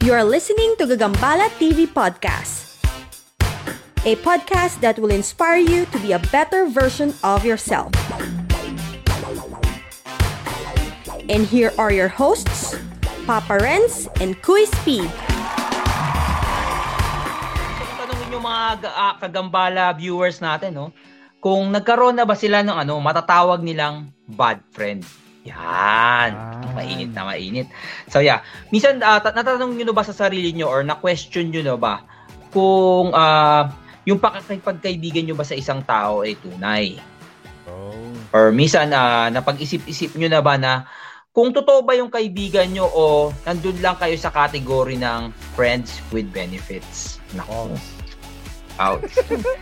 You are listening to Gagambala TV Podcast, a podcast that will inspire you to be a better version of yourself. And here are your hosts, Papa Renz and Kuy Speed. So, tanongin yung mga ga- ah, kagambala viewers natin, no? Kung nagkaroon na ba sila ng ano, matatawag nilang bad friend. Yan. Ah. Mainit na mainit. So, yeah. Minsan, uh, natatanong nyo na ba sa sarili nyo or na-question nyo na ba kung ah, yung pakikipagkaibigan nyo ba sa isang tao ay tunay? Oh. Or minsan, ah, napag-isip-isip nyo na ba na kung totoo ba yung kaibigan nyo o nandun lang kayo sa category ng friends with benefits? Nako. Ouch.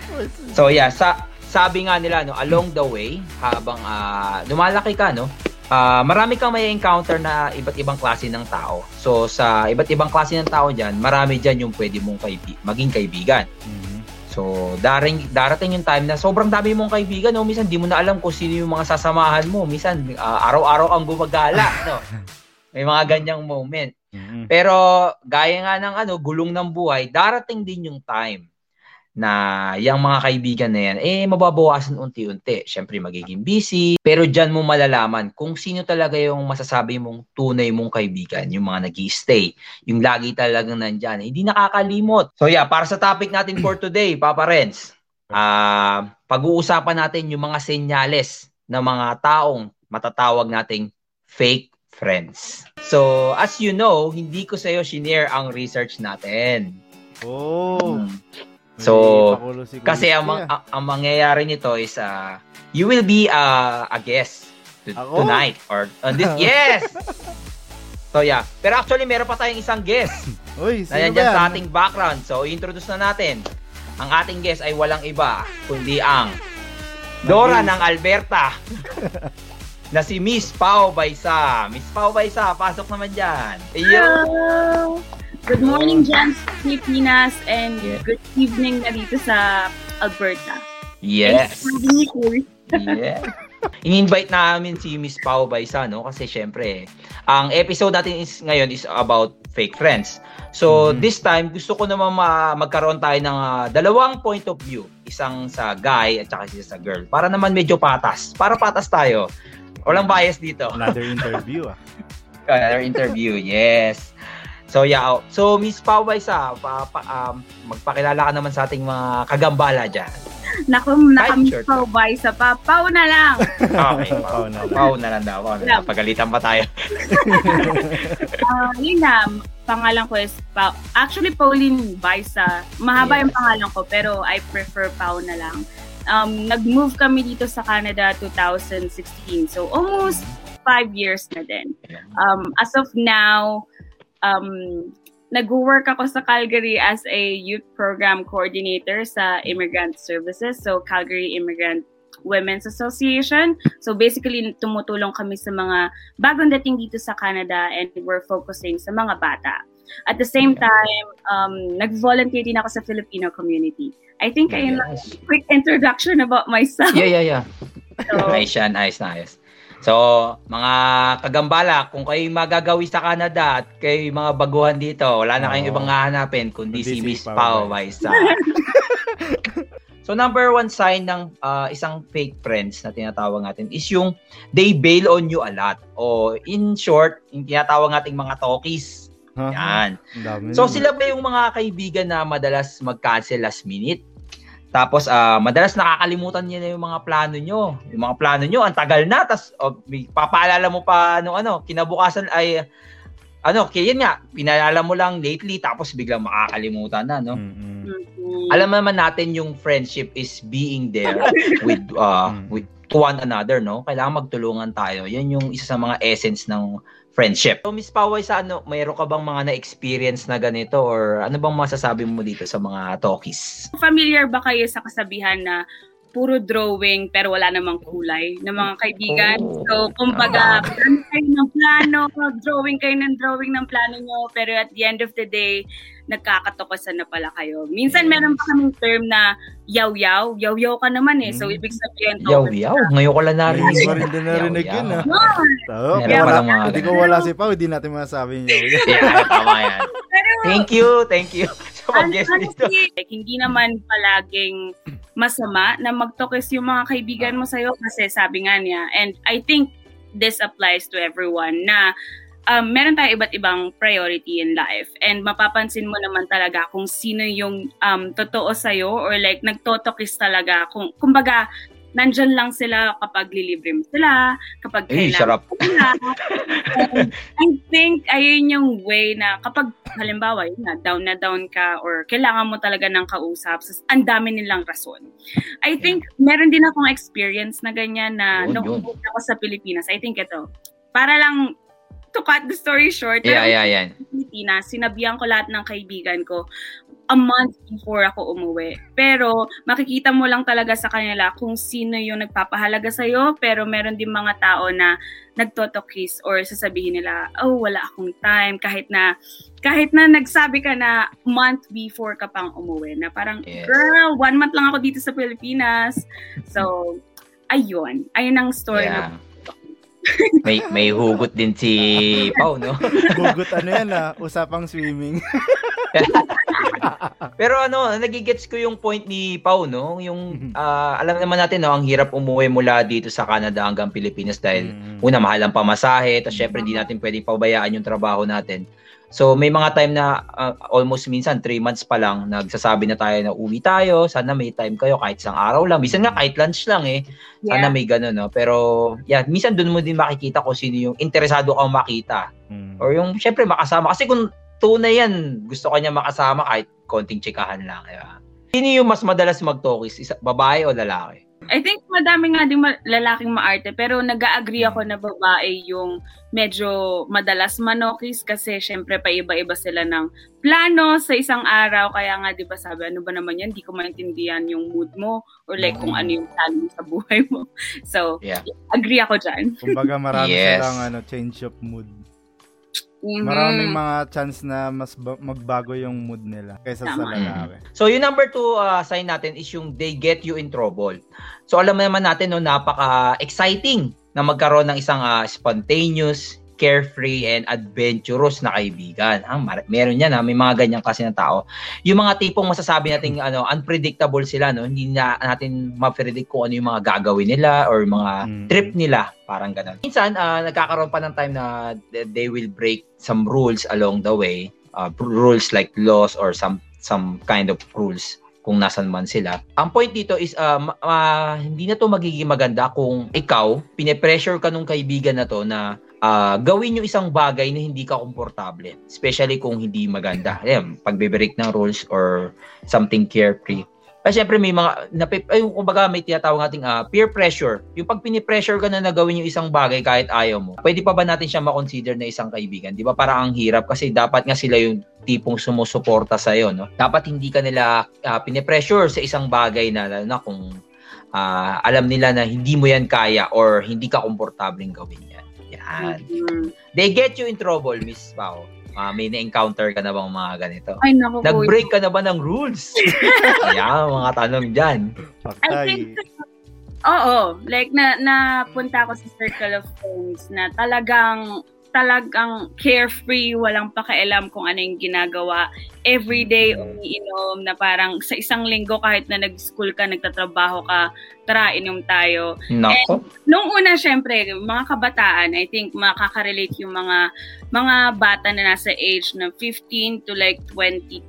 so yeah, sa sabi nga nila no, along the way habang ah, lumalaki ka no, ah, marami kang may encounter na iba't ibang klase ng tao. So sa iba't ibang klase ng tao diyan, marami diyan yung pwede mong kaibi- maging kaibigan. Mhm. So, daring, darating yung time na sobrang dami mong kaibigan, no? Minsan, di mo na alam kung sino yung mga sasamahan mo. Minsan, ah, araw-araw ang gumagala, no? May mga ganyang moment. Mhm. Pero, gaya nga ng ano, gulong ng buhay, darating din yung time na yung mga kaibigan na yan, eh, mababawasan unti-unti. Siyempre, magiging busy. Pero dyan mo malalaman kung sino talaga yung masasabi mong tunay mong kaibigan, yung mga nag stay yung lagi talagang nandyan, hindi nakakalimot. So yeah, para sa topic natin for today, Papa Renz, ah pag-uusapan natin yung mga senyales ng mga taong matatawag nating fake friends. So, as you know, hindi ko sa'yo shinare ang research natin. Oh. Mm. So, Kasi ang, ang, ang mangyayari nito is ah, you will be ah, a guest to- Ako? tonight or on this yes. So yeah, pero actually meron pa tayong isang guest Uy, sino na yan? sa ating background. So introduce na natin. Ang ating guest ay walang iba kundi ang Dora ng Alberta na si Miss Pao Baisa. Miss Pao Baisa, pasok naman dyan. Iyo. Hello! Good morning, Jan, Pilipinas, and Yeah. good evening na dito sa Alberta. Yes. Thanks for me here. Yeah. In-invite namin si Miss Pao Baisa, no? Kasi syempre, ang episode natin is, ngayon is about fake friends. So, Mhm. this time, gusto ko naman ma- magkaroon tayo ng ah, dalawang point of view. Isang sa guy at saka isa sa girl. Para naman medyo patas. Para patas tayo. Walang bias dito. Another interview ah. Another interview, yes. So, yeah. oh. So, Miss Pao Baisa, pa, pa, um, magpakilala ka naman sa ating mga kagambala dyan. Naku, Ay, nakamiss sure. pa ba sa papaw na lang. Okay, Pao na lang. Pao na lang daw. Na lang. Pagalitan pa tayo. Ah, yun na, pangalan ko is Pao. Actually, Pauline Baisa. Mahaba yung Yes. pangalan ko, pero I prefer Pao na lang. Um, nag-move kami dito sa Canada 2016. So, almost five years na din. Um, as of now, um, nag-work ako sa Calgary as a youth program coordinator sa Immigrant Services, so Calgary Immigrant Women's Association. So basically, tumutulong kami sa mga bagong dating dito sa Canada and we're focusing sa mga bata. At the same time, um, nag-volunteer din ako sa Filipino community. I think ayun lang, Yes. quick introduction about myself. Yeah, yeah, yeah. So, Ayos yan, na ayos. So, mga kagambala, kung kayo magagawi sa Canada at kayo mga baguhan dito, wala na kayong Oo. ibang hahanapin kundi si Miss Pao Baisa. so, number one sign ng ah, isang fake friends na tinatawag natin is yung they bail on you a lot. O in short, yung tinatawag nating mga talkies. Yan. So sila ba yung mga kaibigan na madalas mag-cancel last minute? Tapos ah, madalas nakakalimutan niya na yung mga plano nyo. Yung mga plano nyo, ang tagal na. Tapos oh, may- papaalala mo pa nung ano, kinabukasan ay ano, kaya yun nga, pinaalala mo lang lately tapos biglang makakalimutan na, no? Mm-mm. mm, Alam naman natin yung friendship is being there with uh, Mm. with to one another, no? Kailangan magtulungan tayo. Yan yung isa sa mga essence ng friendship. So, Miss Paway, sa ano, mayroon ka bang mga na-experience na ganito or ano bang masasabi mo dito sa mga talkies? familiar ba kayo sa kasabihan na puro drawing pero wala namang kulay ng mga kaibigan. Oh. So, kumbaga, plano kayo ng plano, drawing kayo ng drawing ng plano nyo, pero at the end of the day, nagkakatokosan na pala kayo. Minsan, Yes. meron pa kaming term na yaw-yaw. Yaw-yaw ka naman eh. So, Mm. ibig sabihin, Yaw-yaw. Ngayon ko lang narinig. Hindi ko rin din narinig yun, ah. Mga hindi ko wala si Pao, hindi natin masasabi niya. Yeah, tama yan. Thank you, thank you dito. Honestly, like, hindi naman palaging masama na magtokis yung mga kaibigan mo sa'yo kasi sabi nga niya, and I think this applies to everyone na um, meron tayo iba't ibang priority in life and mapapansin mo naman talaga kung sino yung um, totoo sa'yo or like nagtotokis talaga kung kumbaga nandyan lang sila kapag lilibre mo sila, kapag Eh, kailangan sila. And I think ayun yung way na kapag halimbawa yun na, down na down ka or kailangan mo talaga ng kausap, so, ang dami nilang rason. I think meron din akong experience na ganyan na yun. umuwi ako sa Pilipinas. I think ito, para lang to cut the story short, Yeah, yeah, yan. sa Pilipinas, sinabihan ko lahat ng kaibigan ko a month before ako umuwi. Pero makikita mo lang talaga sa kanila kung sino yung nagpapahalaga sa'yo, pero meron din mga tao na nagtotokis or sasabihin nila, oh, wala akong time, kahit na kahit na nagsabi ka na month before ka pang umuwi, na parang, Yes. girl, one month lang ako dito sa Pilipinas. So, ayun. Ayun ang story Yeah. na May may hugot din si Pau, no? Gugut ano yan ah, usapang swimming. Pero ano, nagigets ko yung point ni Pau, no? Yung ah, alam naman natin no, ang hirap umuwi mula dito sa Canada hanggang Pilipinas dahil Mm. una mahal ang pamasahe, tapos syempre hindi natin pwedeng pabayaan yung trabaho natin. So may mga time na ah, almost minsan 3 months pa lang nagsasabi na tayo na uwi tayo, sana may time kayo kahit isang araw lang. Minsan nga kahit lunch lang eh. Sana may ganun, no? Pero yeah, minsan doon mo din makikita kung sino yung interesado kang makita. Mm. Or yung, syempre, makasama. Kasi kung tunay yan, gusto ka niya makasama kahit konting tsikahan lang. Di ba? Sino yung mas madalas mag-talkies? Isa, babae o lalaki? I think madami nga din ma- lalaking maarte pero nag-agree ako na babae yung medyo madalas manokis kasi syempre pa iba-iba sila ng plano sa isang araw kaya nga 'di ba sabi ano ba naman yan hindi ko maintindihan yung mood mo or like kung ano yung plano mo sa buhay mo. So, Yeah. agree ako diyan. Kumbaga marami Yes. silang ano, change of mood. Mhm. Maraming mga chance na mas ba- magbago yung mood nila kaysa sa Tama. lalaki. So, yung number two uh, sign natin is yung they get you in trouble. So, alam naman natin, no, napaka-exciting na magkaroon ng isang uh, spontaneous, carefree, and adventurous na kaibigan. Ha? Meron yan, ha? may mga ganyan kasi na tao. Yung mga tipong masasabi natin ano, unpredictable sila, no? hindi na natin ma-predict kung ano yung mga gagawin nila or mga Mm. trip nila, parang ganun. Minsan, ah, nagkakaroon pa ng time na th- they will break some rules along the way, uh, rules like laws or some some kind of rules kung nasan man sila. Ang point dito is uh, ma- hindi na to magiging maganda kung ikaw, pine-pressure ka nung kaibigan na to na ah, gawin yung isang bagay na hindi ka komportable. Especially kung hindi maganda. Ayan, pagbe-break ng rules or something carefree. Kasi syempre may mga, napip, ay, kumbaga may tinatawag nating ah, peer pressure. Yung pag pinipressure ka na na gawin yung isang bagay kahit ayaw mo, pwede pa ba natin siya makonsider na isang kaibigan? Di ba parang ang hirap kasi dapat nga sila yung tipong sumusuporta sa'yo. No? Dapat hindi ka nila ah, pinipressure sa isang bagay na, na kung ah, alam nila na hindi mo yan kaya or hindi ka komportabling gawin yan. Mhm. They get you in trouble, Miss Pao. Ah, may na-encounter ka na bang mga ganito? Ay naku. Nag-break ka na ba ng rules? Ayan, mga tanong dyan. I Patay. think Oo, like na napunta ako sa circle of friends na talagang talagang carefree, walang pakialam kung ano yung ginagawa. Every day umiinom na parang sa isang linggo kahit na nag-school ka, nagtatrabaho ka, tara inom tayo. Nako. Nung una syempre, mga kabataan, I think makaka-relate yung mga mga bata na nasa age na 15 to like 22.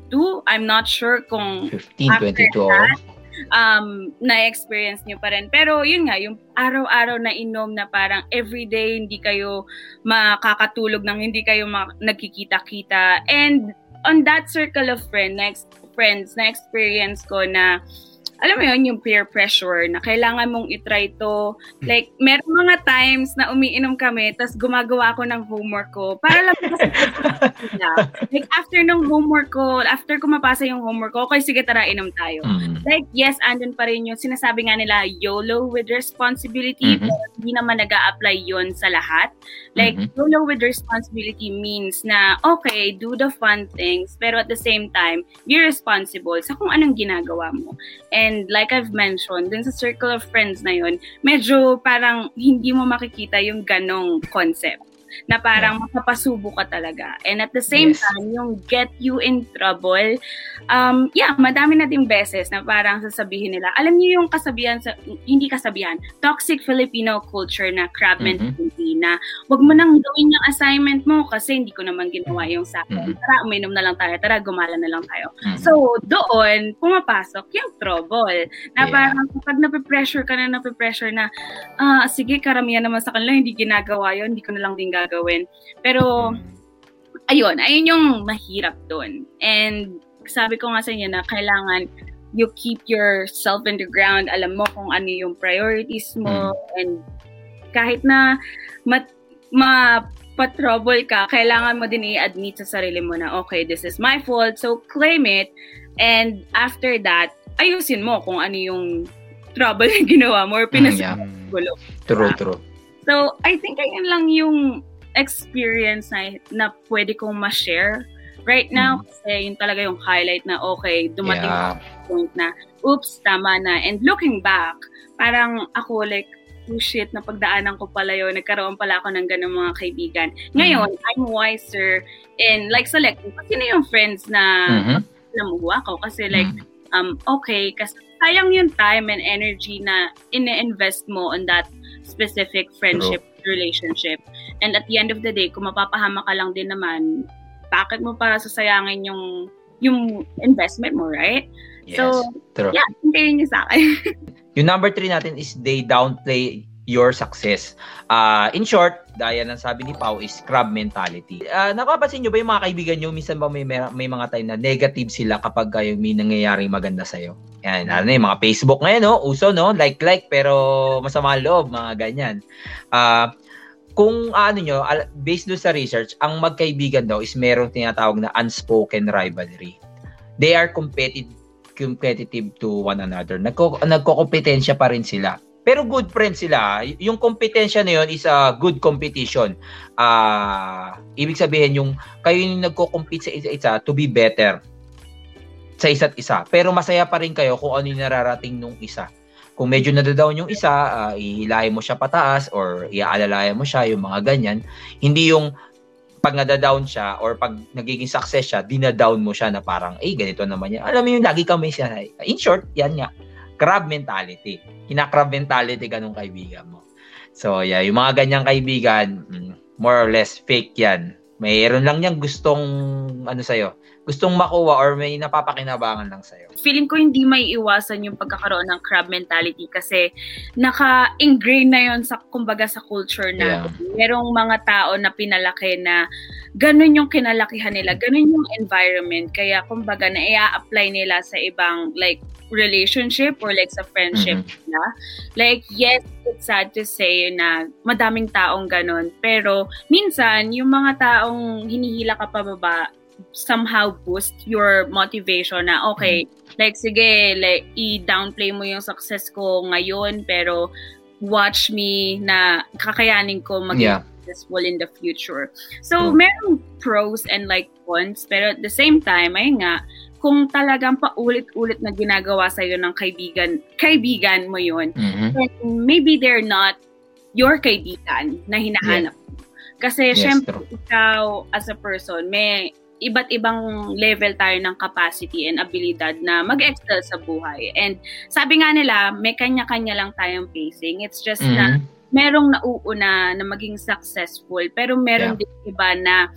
I'm not sure kung 15, 22. oh. Um, na-experience nyo pa rin. Pero yun nga, yung araw-araw na inom na parang everyday hindi kayo makakatulog nang hindi kayo ma- nagkikita-kita. And on that circle of friend, next friends, na experience ko na alam mo yun, yung peer pressure na kailangan mong itry to. Like, meron mga times na umiinom kami, tapos gumagawa ako ng homework ko para lang kasi. Like, after ng homework ko, after ko mapasa yung homework ko, okay, sige, tara, inom tayo Mm. like, yes, andun pa rin yung sinasabi nga nila, YOLO with responsibility, Mhm. pero hindi naman nag apply yun sa lahat. Like, Mhm. YOLO with responsibility means na, okay, do the fun things, pero at the same time, be responsible sa kung anong ginagawa mo. And like I've mentioned, dun sa circle of friends na yun, medyo parang hindi mo makikita yung ganong concept. Na parang makapasubo ka talaga. And at the same Yes. time, yung get you in trouble, um, yeah, madami na din beses na parang sasabihin nila, alam niyo yung kasabihan, sa, hindi kasabihan, toxic Filipino culture na crab mentality na wag mo nang gawin yung assignment mo kasi hindi ko naman ginawa yung sa akin. Mhm. Tara, uminom na lang tayo. Tara, gumala na lang tayo. Mhm. So, doon, pumapasok yung trouble. Na Yeah. parang kapag nape-pressure ka na, nape-pressure na, ah, sige, karamihan naman sa kanila, hindi ginagawa yun, hindi ko na lang din gagawin. Pero, Mhm. ayun, ayun yung mahirap doon. And sabi ko nga sa inyo na kailangan you keep yourself in the ground, alam mo kung ano yung priorities mo, and kahit na mat, ma trouble ka, kailangan mo din i-admit sa sarili mo na, okay, this is my fault, so claim it, and after that, ayusin mo kung ano yung trouble na ginawa mo or Mm, pinasugulo. yeah. True, true. So, I think ayun lang yung experience na, na pwede kong ma-share right now kasi yun talaga yung highlight na okay, dumating Yeah. point na oops, tama na. And looking back, parang ako like, oh shit, napagdaanan ko pala yun. Nagkaroon pala ako ng ganung mga kaibigan. Ngayon, I'm wiser in like selecting kasi sino yung friends na Mhm. namuha ko. Kasi like, Mhm. um, okay, kasi sayang yung time and energy na ine-invest mo on that specific friendship relationship. And at the end of the day, kung mapapahama ka lang din naman, bakit mo pa sasayangin yung yung investment mo, right? Yes. So, true. Yeah, hintayin niyo sa akin. Yung number three natin is they downplay your success. Uh, in short, daya ng sabi ni Pau is crab mentality. Uh, nakapansin nyo ba yung mga kaibigan nyo, minsan ba may, may mga time na negative sila kapag kayo may nangyayaring maganda sa'yo? Yan, ano yung mga Facebook ngayon, no? Uso, no? Like-like, pero masama loob, mga ganyan. Uh, kung ano nyo, based doon sa research, ang magkaibigan daw is meron tinatawag na unspoken rivalry. They are competitive competitive to one another. Nagko nagko-kompetensya pa rin sila. Pero good friends sila. Yung kompetensya na yun is a good competition. Ah, ibig sabihin yung kayo yung nagko-compete sa isa-isa to be better sa isa't isa. Pero masaya pa rin kayo kung ano yung nararating nung isa. Kung medyo nadadown yung isa, ah, ihilahin mo siya pataas or iaalalayan mo siya, yung mga ganyan. Hindi yung pag nadadown siya or pag nagiging success siya, dinadown mo siya na parang, eh, ganito naman yan. Alam mo yung lagi kami siya. In short, yan nga. Crab mentality. Kina-crab mentality ka nung kaibigan mo. So, yeah, yung mga ganyang kaibigan, mm, more or less fake yan. Mayroon lang niyang gustong, ano sa'yo, gustong makuha or may napapakinabangan lang sa'yo. Feeling ko hindi may iwasan yung pagkakaroon ng crab mentality kasi naka-ingrain na yon sa, kumbaga sa culture na merong mga tao na pinalaki na ganun yung kinalakihan nila, ganun yung environment. Kaya kumbaga na i-apply nila sa ibang like relationship or like sa friendship nila. Like, yes, it's sad to say na madaming taong ganun. Pero minsan, yung mga taong hinihila ka pababa, somehow boost your motivation na okay, like sige, like i-downplay mo yung success ko ngayon pero watch me na kakayanin ko maging Yeah. Successful in the future. So, True. merong pros and like cons, pero at the same time, ayun nga, kung talagang paulit-ulit na ginagawa sa'yo ng kaibigan, kaibigan mo yun, Mhm. then maybe they're not your kaibigan na hinahanap mo. Kasi Yes, syempre, true. ikaw as a person, may iba't ibang level tayo ng capacity and abilidad na mag-excel sa buhay. And sabi nga nila, may kanya-kanya lang tayong pacing. It's just na Mhm. Merong nauuna na maging successful, pero meron din iba na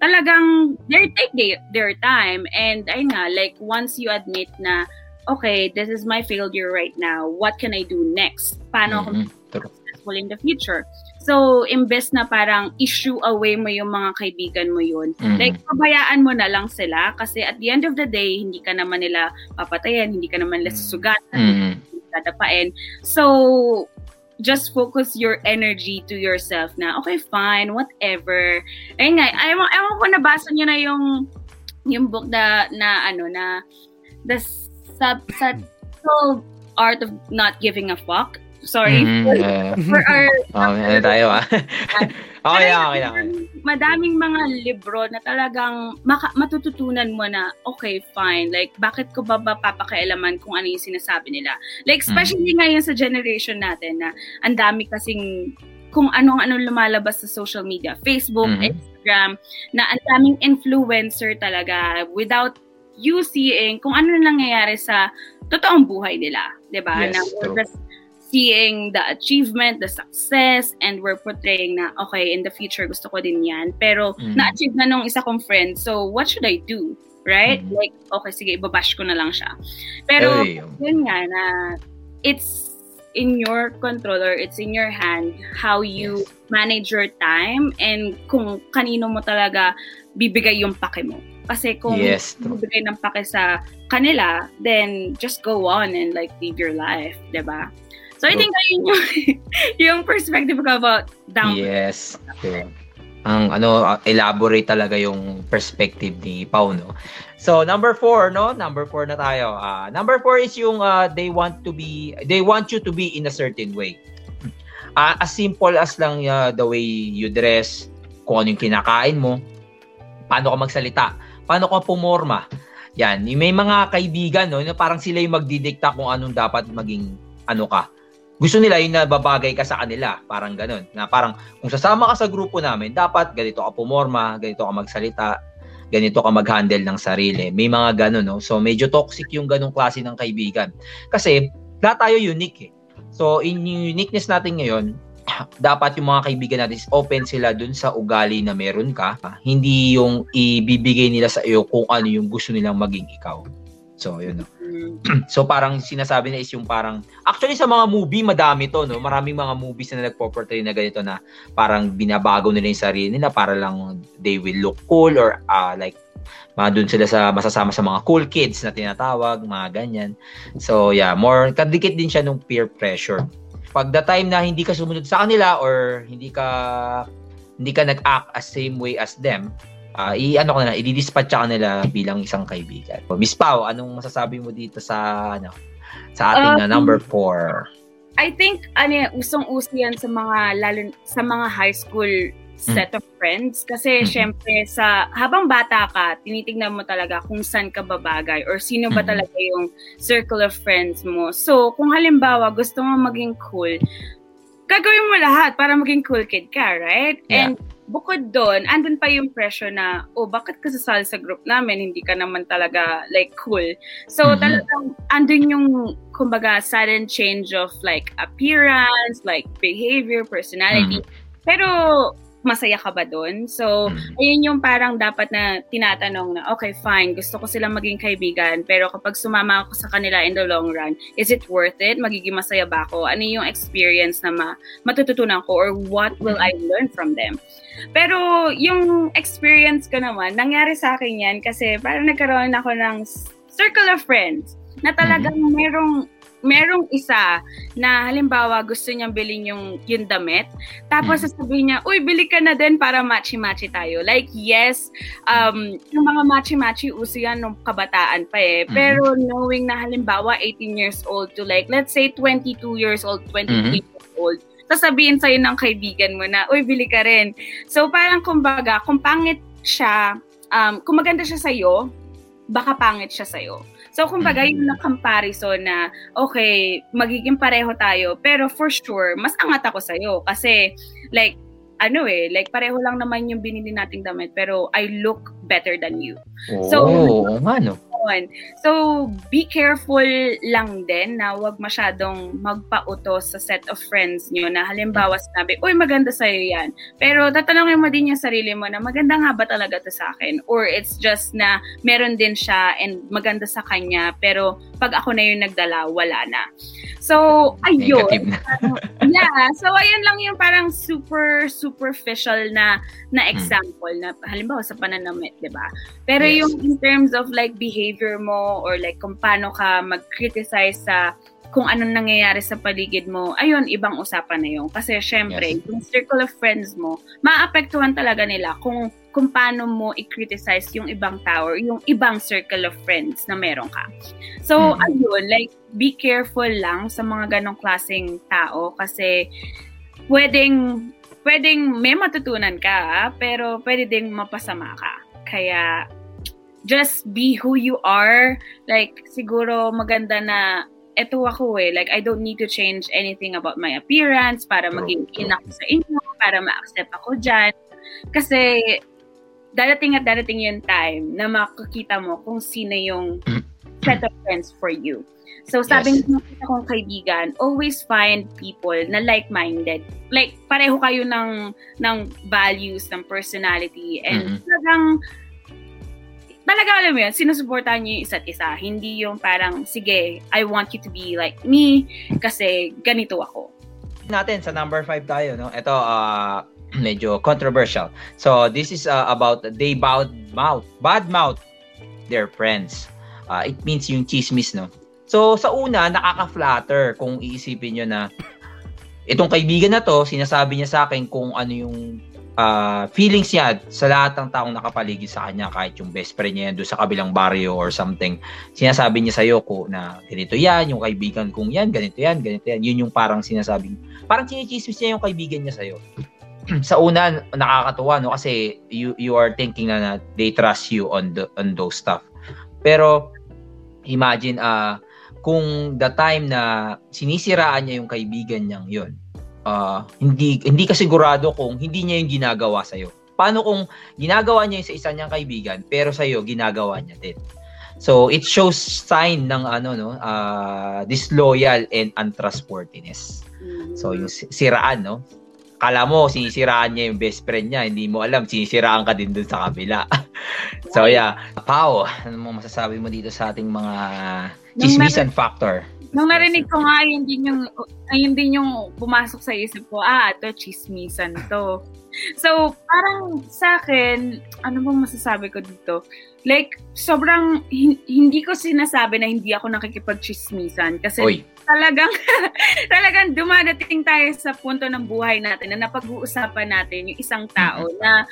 talagang they take their, their time. And ay nga, like once you admit na, okay, this is my failure right now, what can I do next? Paano ako Mhm. True. successful in the future? So, imbes na parang issue away mo yung mga kaibigan mo yun, Mhm. like, pabayaan mo na lang sila kasi at the end of the day, hindi ka naman nila papatayan, hindi ka naman nila susugatan, Mhm. hindi ka dadapain. So, just focus your energy to yourself na, okay, fine, whatever. Ayun nga, ewan, ewan ko nabasa nyo na yung yung book na, na ano, na the sub, subtle art of not giving a fuck. Sorry. For, Yeah. for our Oh, ano tayo ah. okay okay lang. madaming mga libro na talagang maka- matututunan mo na, okay, fine, like, bakit ko ba ba papakialaman kung ano yung sinasabi nila? Like, especially ngayon sa generation natin na ang dami kasing kung anong-anong lumalabas sa social media, Facebook, Mhm. Instagram, na ang daming influencer talaga without you seeing kung ano na nangyayari sa totoong buhay nila, 'di ba? Yes, na true. we're just seeing the achievement, the success, and we're portraying na, okay, in the future, gusto ko din yan. Pero, Mm. na-achieve na nung isa kong friend, so what should I do? Right? Mm. Like, okay, sige, ibabash ko na lang siya. Pero, Ay, yun nga na it's in your control or it's in your hand how you Yes. manage your time and kung kanino mo talaga bibigay yung pake mo. Kasi kung Yes, bibigay ng pake sa kanila, then just go on and like live your life, 'di ba? So I think ayun yung, yung perspective ko about down. Yes. True. Ang ano, uh, elaborate talaga yung perspective ni Pau, no? So, number four, no? Number four na tayo. Ah, number four is yung uh, they want to be, they want you to be in a certain way. Ah, as simple as lang uh, the way you dress, kung ano yung kinakain mo, paano ka magsalita, paano ka pumorma. Yan, may mga kaibigan, no, parang sila yung magdidikta kung anong dapat maging ano ka. Gusto nila yung nababagay ka sa kanila, parang ganun. Na parang kung sasama ka sa grupo namin, dapat ganito ka pumorma, ganito ka magsalita, ganito ka mag-handle ng sarili. May mga ganun, no? So, medyo toxic yung ganung klase ng kaibigan. Kasi, lahat tayo unique, eh. So, in uniqueness natin ngayon, dapat yung mga kaibigan natin is open sila dun sa ugali na meron ka. Hindi yung ibibigay nila sa iyo kung ano yung gusto nilang maging ikaw. So, yun, no? Mm. So parang sinasabi na is yung parang actually sa mga movie madami to no. Maraming mga movies na nagpo-portray na ganito na parang binabago nila yung sarili nila para lang they will look cool or uh, like mga dun sila sa masasama sa mga cool kids na tinatawag, mga ganyan. So yeah, more kadikit din siya nung peer pressure. Pag the time na hindi ka sumunod sa kanila or hindi ka hindi ka nag-act as same way as them, ah i-ano ka na, i-dispatch ka nila bilang isang kaibigan. Miss Pau, anong masasabi mo dito sa ano sa ating ah, Um, number 4? I think ano usong-uso yan sa mga lalo sa mga high school set of friends kasi Mhm. syempre sa habang bata ka tinitingnan mo talaga kung saan ka babagay or sino ba Mhm. talaga yung circle of friends mo so kung halimbawa gusto mo maging cool gagawin mo lahat para maging cool kid ka right Yeah. and bukod doon, andun pa yung pressure na, oh, bakit ka sasali sa group namin? Hindi ka naman talaga, like, cool. So, Mhm. talagang, andun yung, kumbaga, sudden change of, like, appearance, like, behavior, personality. Pero, masaya ka ba doon? So, Mhm. ayun yung parang dapat na tinatanong na, okay, fine, gusto ko silang maging kaibigan, pero kapag sumama ako sa kanila in the long run, is it worth it? Magiging masaya ba ako? Ano yung experience na ma- matututunan ko or what will I learn from them? Pero yung experience ko naman, nangyari sa akin yan kasi parang nagkaroon ako ng circle of friends na talagang merong merong isa na halimbawa gusto niyang bilhin yung, yung damit, tapos Mhm. sasabihin niya, uy, bili ka na din para matchy-matchy tayo. Like, yes, um, yung mga matchy-matchy, uso yan nung kabataan pa eh. Mhm. Pero knowing na halimbawa 18 years old to like, let's say 22 years old, 23 years old, sasabihin sa'yo ng kaibigan mo na, uy, bili ka rin. So, parang kumbaga, kung pangit siya, um, kung maganda siya sa'yo, baka pangit siya sa'yo. So, kumbaga, yung na comparison na, okay, magiging pareho tayo, pero for sure, mas angat ako sa'yo. Kasi, like, ano eh, like, pareho lang naman yung binili nating damit, pero I look better than you. So- oh, oo nga no. Yun. So, be careful lang din na wag masyadong magpautos sa set of friends nyo na halimbawa sinabi, uy, maganda sa'yo yan. Pero tatanungin mo din yung sarili mo na maganda nga ba talaga to sa akin? Or it's just na meron din siya and maganda sa kanya, pero pag ako na yung nagdala, wala na. So, ayun. Negative na. yeah. So, ayun lang yung parang super superficial na na example na halimbawa sa pananamit, 'di ba? Pero Yes. yung in terms of like behavior mo or like kung paano ka mag-criticize sa kung anong nangyayari sa paligid mo, ayun, ibang usapan na yun. Kasi syempre, Yes. yung circle of friends mo, maapektuhan talaga nila kung kung paano mo i-criticize yung ibang tao or yung ibang circle of friends na meron ka. So, Mhm. ayun, like, be careful lang sa mga ganong klaseng tao kasi pwedeng, pwedeng may matutunan ka, pero pwede ding mapasama ka. Kaya, just be who you are. Like, siguro maganda na eto ako eh. Like, I don't need to change anything about my appearance para maging true. ina ko sa inyo, para ma-accept ako dyan. Kasi, dadating at dadating yung time na makikita mo kung sino yung set of friends for you. So, sabi Yes. ng kong kaibigan, always find people na like-minded. Like, pareho kayo ng, ng values, ng personality, and Mhm. talagang, talaga alam mo yun, sinusuportahan niyo yung isa't isa. Hindi yung parang, sige, I want you to be like me kasi ganito ako. natin sa number 5 tayo no ito ah, medyo controversial so this is ah, about they bad mouth bad mouth their friends Ah, it means yung chismis no so sa una nakaka-flatter kung iisipin nyo na itong kaibigan na to sinasabi niya sa akin kung ano yung ah, feelings niya sa lahat ng taong nakapaligid sa kanya kahit yung best friend niya yan doon sa kabilang barrio or something sinasabi niya sa'yo ko na ganito yan, yung kaibigan kong yan, ganito yan, ganito yan. Yun yung parang sinasabing, parang chinichismis niya yung kaibigan niya sa'yo. sa una, nakakatuwa, no? Kasi you, you are thinking na, na they trust you on, the, on those stuff. Pero, imagine, ah kung the time na sinisiraan niya yung kaibigan niyang yun, ah hindi hindi ka sigurado kung hindi niya yung ginagawa sa Paano kung ginagawa niya yung sa isa niyang kaibigan pero sa ginagawa niya din? So it shows sign ng ano no, ah disloyal and untrustworthiness. So yung si- siraan no. Kala mo sinisiraan niya yung best friend niya, hindi mo alam sinisiraan ka din dun sa kabila. so yeah, Pao, ano mo masasabi mo dito sa ating mga chismisan factor? Nung narinig ko nga, yun din yung, ayun din yung pumasok sa isip ko, ah, ito, chismisan to. So, parang sa akin, ano bang masasabi ko dito? Like, sobrang, hin- hindi ko sinasabi na hindi ako nakikipag-chismisan. Kasi Oy, talagang, talagang dumadating tayo sa punto ng buhay natin na napag-uusapan natin yung isang tao na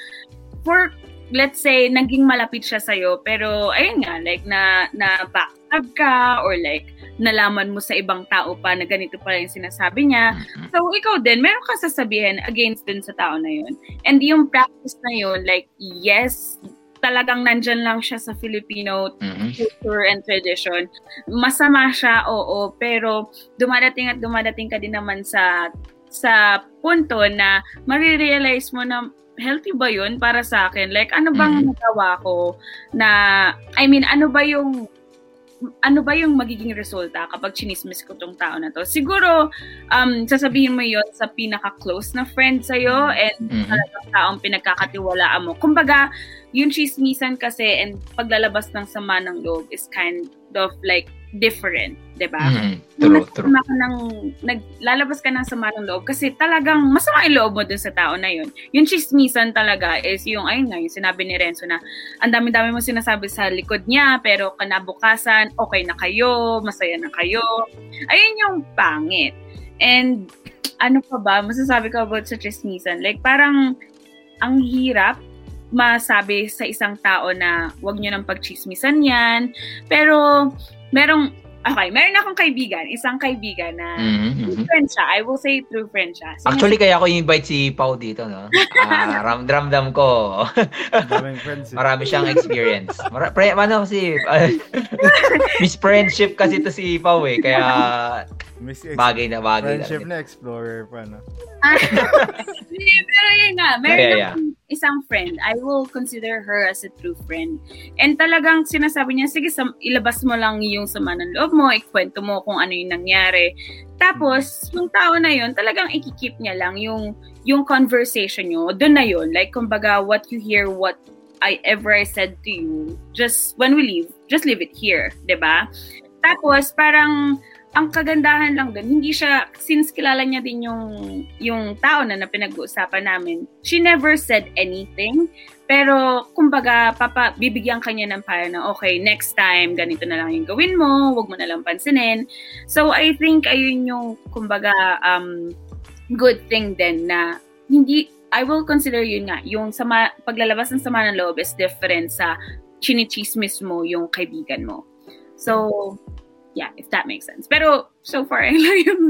for let's say naging malapit siya sa pero ayun nga like na na backstab ka or like nalaman mo sa ibang tao pa na ganito pala yung sinasabi niya Mhm. So, ikaw din, meron ka sasabihin against dun sa tao na yun. And yung practice na yun, like, yes, talagang nandyan lang siya sa Filipino Mhm. culture and tradition. Masama siya, oo, pero dumadating at dumadating ka din naman sa sa punto na marirealize mo na healthy ba yun para sa akin? Like, ano bang Mhm. nagawa ko na, I mean, ano ba yung ano ba yung magiging resulta kapag chinismis ko tong tao na to? Siguro, um, sasabihin mo yon sa pinaka-close na friend sa'yo and Mhm. talagang taong pinagkakatiwalaan mo. Kumbaga, yung chismisan kasi and paglalabas ng sama ng loob is kind of like different, 'di ba? Kung True, true. ka ng, naglalabas ka ng sama ng loob kasi talagang masama yung loob mo dun sa tao na yun. Yung chismisan talaga is yung, ayun nga, yung sinabi ni Renzo na ang dami-dami mo sinasabi sa likod niya pero kanabukasan, okay na kayo, masaya na kayo. Ayun yung pangit. And ano pa ba, masasabi ko about sa chismisan? Like parang ang hirap masabi sa isang tao na wag nyo nang pagchismisan yan. Pero merong Okay, meron akong kaibigan, isang kaibigan na Mhm, true friend siya. I will say true friend siya. Sinas- Actually, kaya ako invite si Pau dito, no? Ah, ramdam ko. Friends. eh. Marami siyang experience. Mara- pre, ano kasi, uh, Miss Friendship kasi to si Pau eh. Kaya, Miss Ex- bagay na bagay. Friendship na. na explorer pa, no? Hindi, pero yun nga, meron Yeah, yeah. Isang friend. I will consider her as a true friend. And talagang sinasabi niya, sige, sam- ilabas mo lang yung sama ng loob mo, ikwento mo kung ano yung nangyari. Tapos, yung tao na yun, talagang ikikip niya lang yung yung conversation nyo, doon na yun. Like, kumbaga, what you hear, what I ever I said to you, just when we leave, just leave it here, 'di ba? Tapos, parang, ang kagandahan lang doon, hindi siya, since kilala niya din yung, yung tao na, na pinag-uusapan namin, she never said anything. Pero, kumbaga, papa, bibigyan kanya ng payo na, okay, next time, ganito na lang yung gawin mo, wag mo na lang pansinin. So, I think, ayun yung, kumbaga, um, good thing din na, hindi, I will consider yun nga, yung sama, paglalabas ng sama ng loob is different sa chinichismis mo yung kaibigan mo. So, yeah, if that makes sense. Pero, so far, ayun lang yung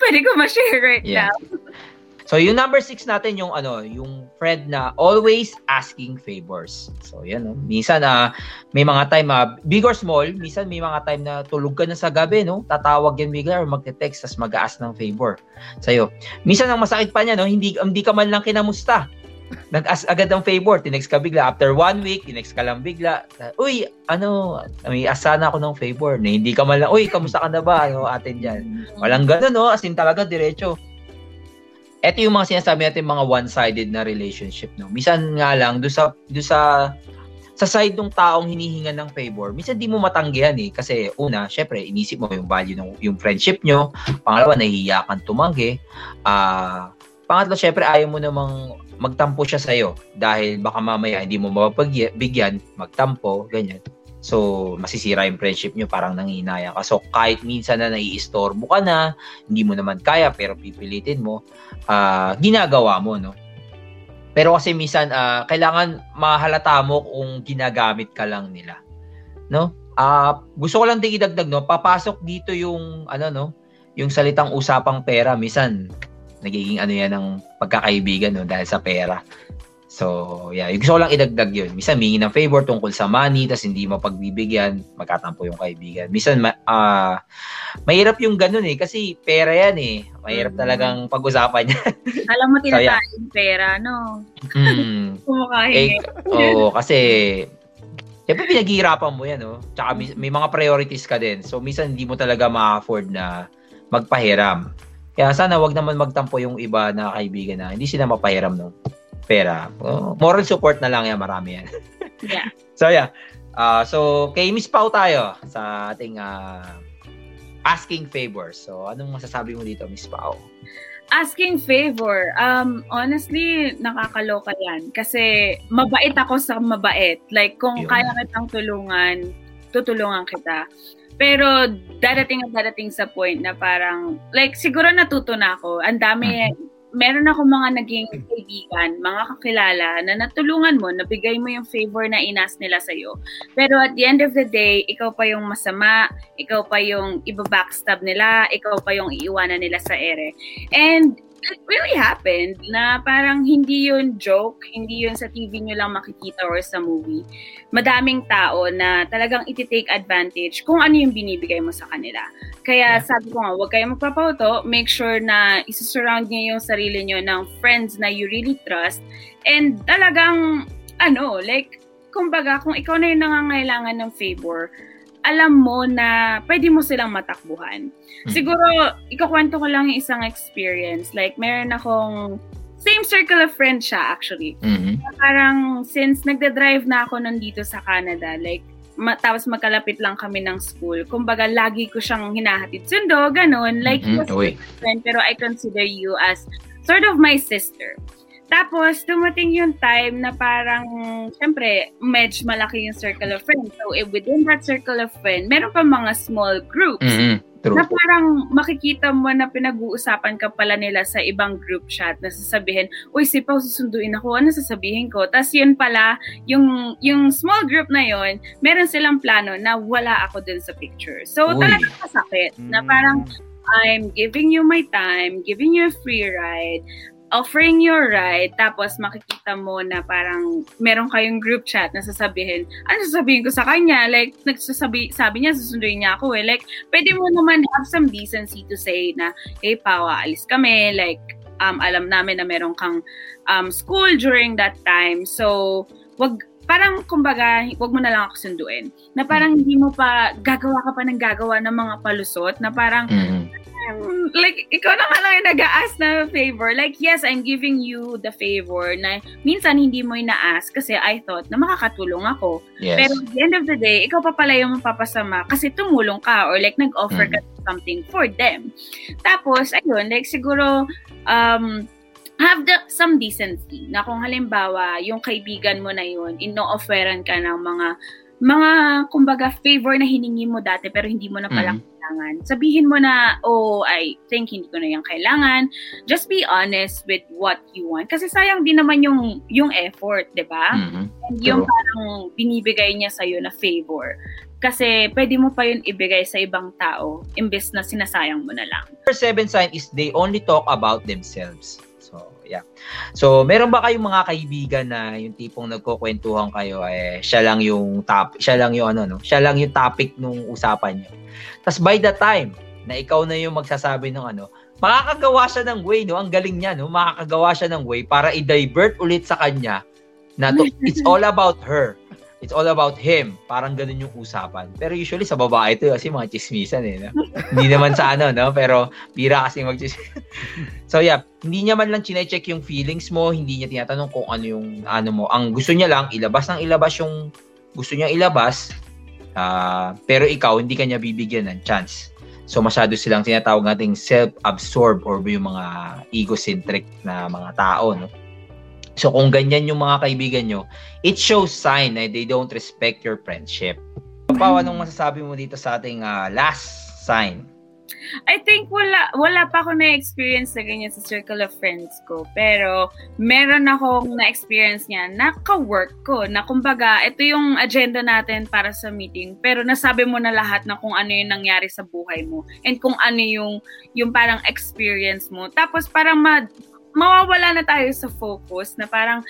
pwede ko ma-share right Yeah. now. So yung number six natin yung ano, yung friend na always asking favors. So yan no. Minsan na uh, may mga time uh, big or small, minsan may mga time na tulog ka na sa gabi no, tatawag yan bigla or magte-text tas mag-ask ng favor sa'yo. Minsan ang masakit pa niya no, hindi hindi ka man lang kinamusta. Nag-ask agad ng favor, tinext ka bigla. After one week, tinext ka lang bigla. Uy, ano, may asana ako ng favor. Na hindi ka man lang, uy, kamusta ka na ba? Ano, atin dyan. Walang ganun, no? As in talaga, diretso ito yung mga sinasabi natin mga one-sided na relationship no. Minsan nga lang do sa do sa sa side ng taong hinihinga ng favor, minsan di mo matanggihan eh kasi una, syempre inisip mo yung value ng yung friendship nyo. Pangalawa, nahihiya kang tumanggi. Ah, uh, pangatlo, syempre ayaw mo namang magtampo siya sa iyo dahil baka mamaya hindi mo mapabigyan, magtampo, ganyan. So, masisira yung friendship nyo, parang nanginaya ka. So, kahit minsan na naiistorbo ka na, hindi mo naman kaya, pero pipilitin mo, uh, ginagawa mo, no? Pero kasi minsan, uh, kailangan mahalata mo kung ginagamit ka lang nila. No? Uh, gusto ko lang din idagdag, no? Papasok dito yung, ano, no? Yung salitang usapang pera, minsan, nagiging ano yan ng pagkakaibigan, no? Dahil sa pera. So, yeah, gusto ko lang idagdag yun. Minsan, mingi ng favor tungkol sa money, tas hindi mo pagbibigyan, magkatampo yung kaibigan. Minsan, ma- uh, mahirap yung ganun eh, kasi pera yan eh. Mahirap mm. talagang pag-usapan yan. Alam mo, tinatayin so, yeah. pera, no? Mm. Kumakain. Eh, oo, kasi, Siyempre, pinaghihirapan mo yan, no? Tsaka may, may mga priorities ka din. So, minsan hindi mo talaga ma-afford na magpahiram. Kaya sana wag naman magtampo yung iba na kaibigan na hindi sila mapahiram, no? pera. Oh, moral support na lang yan, marami yan. yeah. So yeah. Uh, so kay Miss Pau tayo sa ating uh, asking favors. So anong masasabi mo dito, Miss Pau? Asking favor, um, honestly, nakakaloka yan. Kasi mabait ako sa mabait. Like, kung Yun. kaya kitang tulungan, tutulungan kita. Pero dadating at dadating sa point na parang, like, siguro natuto na ako. Ang dami, mm-hmm meron ako mga naging kaibigan, mga kakilala na natulungan mo, nabigay mo yung favor na inas nila sa'yo. Pero at the end of the day, ikaw pa yung masama, ikaw pa yung iba-backstab nila, ikaw pa yung iiwanan nila sa ere. And it really happened na parang hindi yun joke, hindi yun sa TV nyo lang makikita or sa movie. Madaming tao na talagang iti-take advantage kung ano yung binibigay mo sa kanila. Kaya yeah. sabi ko nga, huwag kayong magpapauto. Make sure na isusurround niyo yung sarili nyo ng friends na you really trust. And talagang, ano, like, kumbaga, kung ikaw na yung nangangailangan ng favor, alam mo na pwede mo silang matakbuhan. Hmm. Siguro, ikakwento ko lang yung isang experience. Like, meron akong same circle of friends siya actually. Mm-hmm. Parang since nagda-drive na ako nandito sa Canada, like ma- tapos magkalapit lang kami ng school. Kumbaga, lagi ko siyang hinahatid sundo, ganun. Like, mm-hmm. friend, pero I consider you as sort of my sister. Tapos, dumating yung time na parang, syempre, medj malaki yung circle of friends. So, eh, within that circle of friends, meron pa mga small groups. Mm-hmm. True. Na parang makikita mo na pinag-uusapan ka pala nila sa ibang group chat na sasabihin, Uy, si Pao, susunduin ako. Ano sasabihin ko? Tapos yun pala, yung, yung small group na yon meron silang plano na wala ako dun sa picture. So, Uy. talagang masakit. Mm. Na parang, I'm giving you my time, giving you a free ride offering your ride, tapos makikita mo na parang meron kayong group chat na sasabihin, ano sasabihin ko sa kanya? Like, nagsasabi, sabi niya, susunduin niya ako eh. Like, pwede mo naman have some decency to say na, hey, Pawa, alis kami. Like, um, alam namin na meron kang um, school during that time. So, wag, parang kumbaga, wag mo na lang ako sunduin. Na parang mm-hmm. hindi mo pa, gagawa ka pa ng gagawa ng mga palusot, na parang, mm-hmm like, ikaw na nga lang yung nag-ask na favor. Like, yes, I'm giving you the favor na minsan hindi mo ina-ask kasi I thought na makakatulong ako. Yes. Pero at the end of the day, ikaw pa pala yung mapapasama kasi tumulong ka or like nag-offer mm. ka something for them. Tapos, ayun, like siguro, um, have the, some decency na kung halimbawa, yung kaibigan mo na yun, ino-offeran ka ng mga mga kumbaga favor na hiningi mo dati pero hindi mo na pala mm kailangan. Sabihin mo na, oh, I think hindi ko na yung kailangan. Just be honest with what you want. Kasi sayang din naman yung, yung effort, di ba? Mm-hmm. And yung parang binibigay niya sa'yo na favor. Kasi pwede mo pa yun ibigay sa ibang tao imbes na sinasayang mo na lang. Number seven sign is they only talk about themselves. Yeah. So, meron ba kayong mga kaibigan na yung tipong nagkukwentuhan kayo eh siya lang yung top, siya lang yung ano no, siya lang yung topic nung usapan niyo. Tapos by the time na ikaw na yung magsasabi ng ano, makakagawa siya ng way, no? Ang galing niya, no? Makakagawa siya ng way para i-divert ulit sa kanya na to, it's all about her. It's all about him. Parang ganun yung usapan. Pero usually sa babae ito kasi mga chismisan eh. No? hindi naman sa ano, no? Pero bira kasi mag So yeah, hindi niya man lang chine-check yung feelings mo, hindi niya tinatanong kung ano yung ano mo. Ang gusto niya lang, ilabas ng ilabas yung gusto niya ilabas. Uh, pero ikaw, hindi kanya bibigyan ng chance. So masyado silang tinatawag nating self-absorbed or yung mga egocentric na mga tao, no? So kung ganyan yung mga kaibigan nyo, it shows sign na they don't respect your friendship. Pao, anong masasabi mo dito sa ating uh, last sign? I think wala wala pa ako na-experience na ganyan sa circle of friends ko. Pero meron akong na-experience niya na ka-work ko. Na kumbaga, ito yung agenda natin para sa meeting. Pero nasabi mo na lahat na kung ano yung nangyari sa buhay mo. And kung ano yung, yung parang experience mo. Tapos parang ma mawawala na tayo sa focus na parang,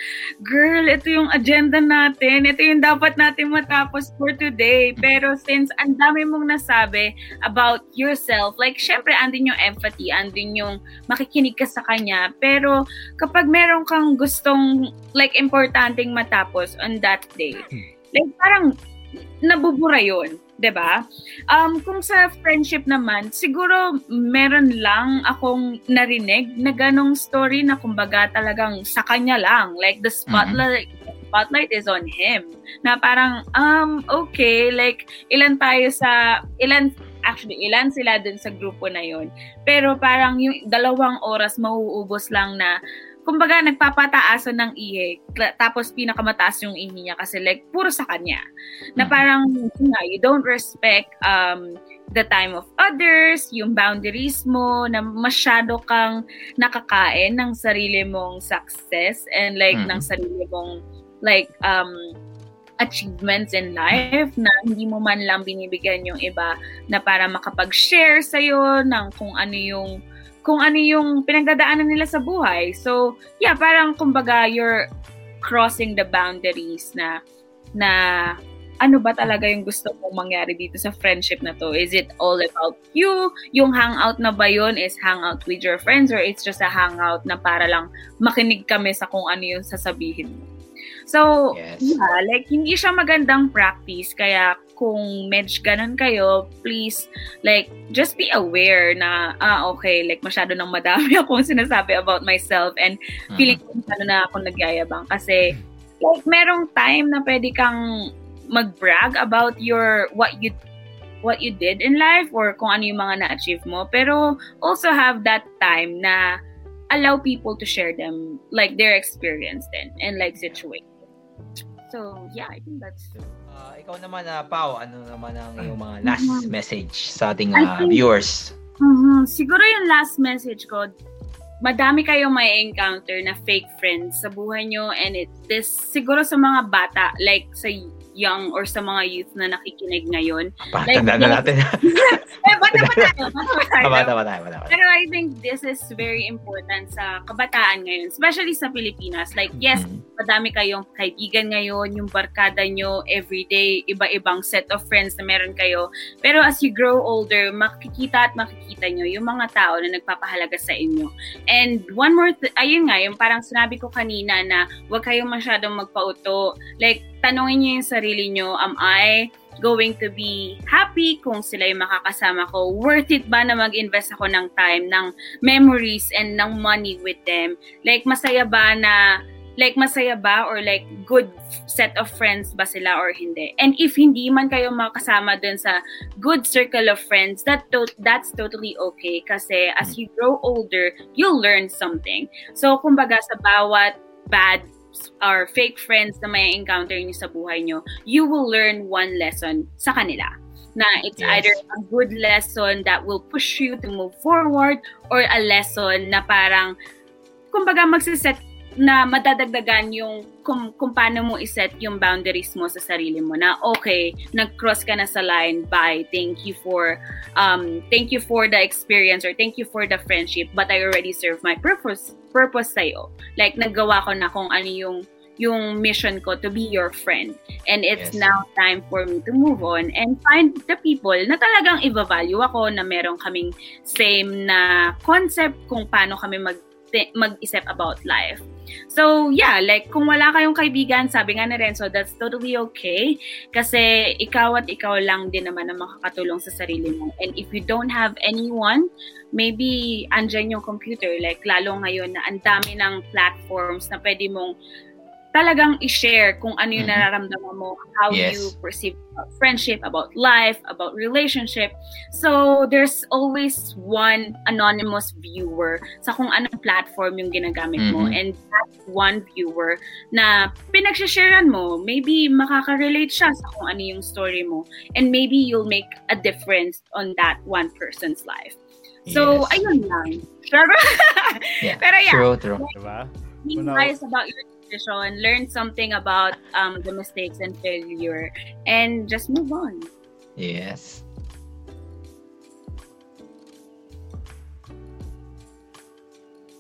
girl, ito yung agenda natin, ito yung dapat natin matapos for today. Pero since ang dami mong nasabi about yourself, like, syempre, andin yung empathy, andin yung makikinig ka sa kanya. Pero kapag meron kang gustong, like, importanteng matapos on that day, like, parang nabubura yun. 'Di ba? Um kung sa friendship naman, siguro meron lang akong narinig na ganong story na kumbaga talagang sa kanya lang, like the spotlight mm-hmm. spotlight is on him. Na parang um okay, like ilan tayo sa ilan actually ilan sila dun sa grupo na yon. Pero parang yung dalawang oras mauubos lang na kumbaga nagpapataasan ng ihi tapos pinakamataas yung ihi niya kasi like puro sa kanya na mm-hmm. parang nga, you don't respect um the time of others yung boundaries mo na masyado kang nakakain ng sarili mong success and like mm-hmm. ng sarili mong like um achievements in life na hindi mo man lang binibigyan yung iba na para makapag-share sa'yo ng kung ano yung kung ano yung pinagdadaanan nila sa buhay. So, yeah, parang kumbaga you're crossing the boundaries na na ano ba talaga yung gusto mong mangyari dito sa friendship na to? Is it all about you? Yung hangout na ba yun is hangout with your friends or it's just a hangout na para lang makinig kami sa kung ano yung sasabihin mo? So, yes. yeah, like, hindi siya magandang practice. Kaya, kung medj ganun kayo, please, like, just be aware na, ah, okay, like, masyado nang madami akong sinasabi about myself and uh-huh. feeling ko masyado na akong nagyayabang. Kasi, like, merong time na pwede kang mag-brag about your, what you what you did in life or kung ano yung mga na-achieve mo. Pero also have that time na allow people to share them, like their experience then and like situation. So, yeah, I think that's Uh, ikaw naman, uh, Pao, ano naman ang iyong mga last mm-hmm. message sa ating uh, think, viewers? Uh-huh. Siguro yung last message ko, madami kayong may encounter na fake friends sa buhay nyo and it this siguro sa mga bata like sa young or sa mga youth na nakikinig ngayon. Like, na natin. eh, bata pa tayo. Bata pa tayo. Pero I think this is very important sa kabataan ngayon, especially sa Pilipinas. Like, yes, mm-hmm. madami kayong kaibigan ngayon, yung barkada nyo, everyday, iba-ibang set of friends na meron kayo. Pero as you grow older, makikita at makikita nyo yung mga tao na nagpapahalaga sa inyo. And one more, th- ayun nga, yung parang sinabi ko kanina na huwag kayong masyadong magpauto. Like, tanongin niyo yung sarili niyo, am I going to be happy kung sila yung makakasama ko? Worth it ba na mag-invest ako ng time, ng memories, and ng money with them? Like, masaya ba na like masaya ba or like good set of friends ba sila or hindi and if hindi man kayo makasama dun sa good circle of friends that to- that's totally okay kasi as you grow older you'll learn something so kumbaga sa bawat bad or fake friends na may encounter niyo sa buhay niyo, you will learn one lesson sa kanila. Na it's yes. either a good lesson that will push you to move forward or a lesson na parang, kumbaga magsiset na madadagdagan yung kung, kung paano mo iset yung boundaries mo sa sarili mo na okay, nag-cross ka na sa line, bye, thank you for um, thank you for the experience or thank you for the friendship but I already served my purpose purpose sa'yo. Like, naggawa ko na kung ano yung yung mission ko to be your friend. And it's Yes. now time for me to move on and find the people na talagang i-value ako na meron kaming same na concept kung paano kami mag mag-isip about life. So, yeah, like, kung wala kayong kaibigan, sabi nga ni Renzo, that's totally okay. Kasi ikaw at ikaw lang din naman ang makakatulong sa sarili mo. And if you don't have anyone, maybe andyan yung computer. Like, lalo ngayon na ang dami ng platforms na pwede mong talagang i-share kung ano yung Mhm. nararamdaman mo, how Yes. you perceive about friendship, about life, about relationship. So, there's always one anonymous viewer sa kung anong platform yung ginagamit mo. Mhm. And that one viewer na pinagsasharean mo, maybe makaka-relate siya sa kung ano yung story mo. And maybe you'll make a difference on that one person's life. So, Yes. ayun lang. Sure. Yeah. Pero yeah, True, true. Diba? be Una- wise about your decision, learn something about um, the mistakes and failure, and just move on. Yes.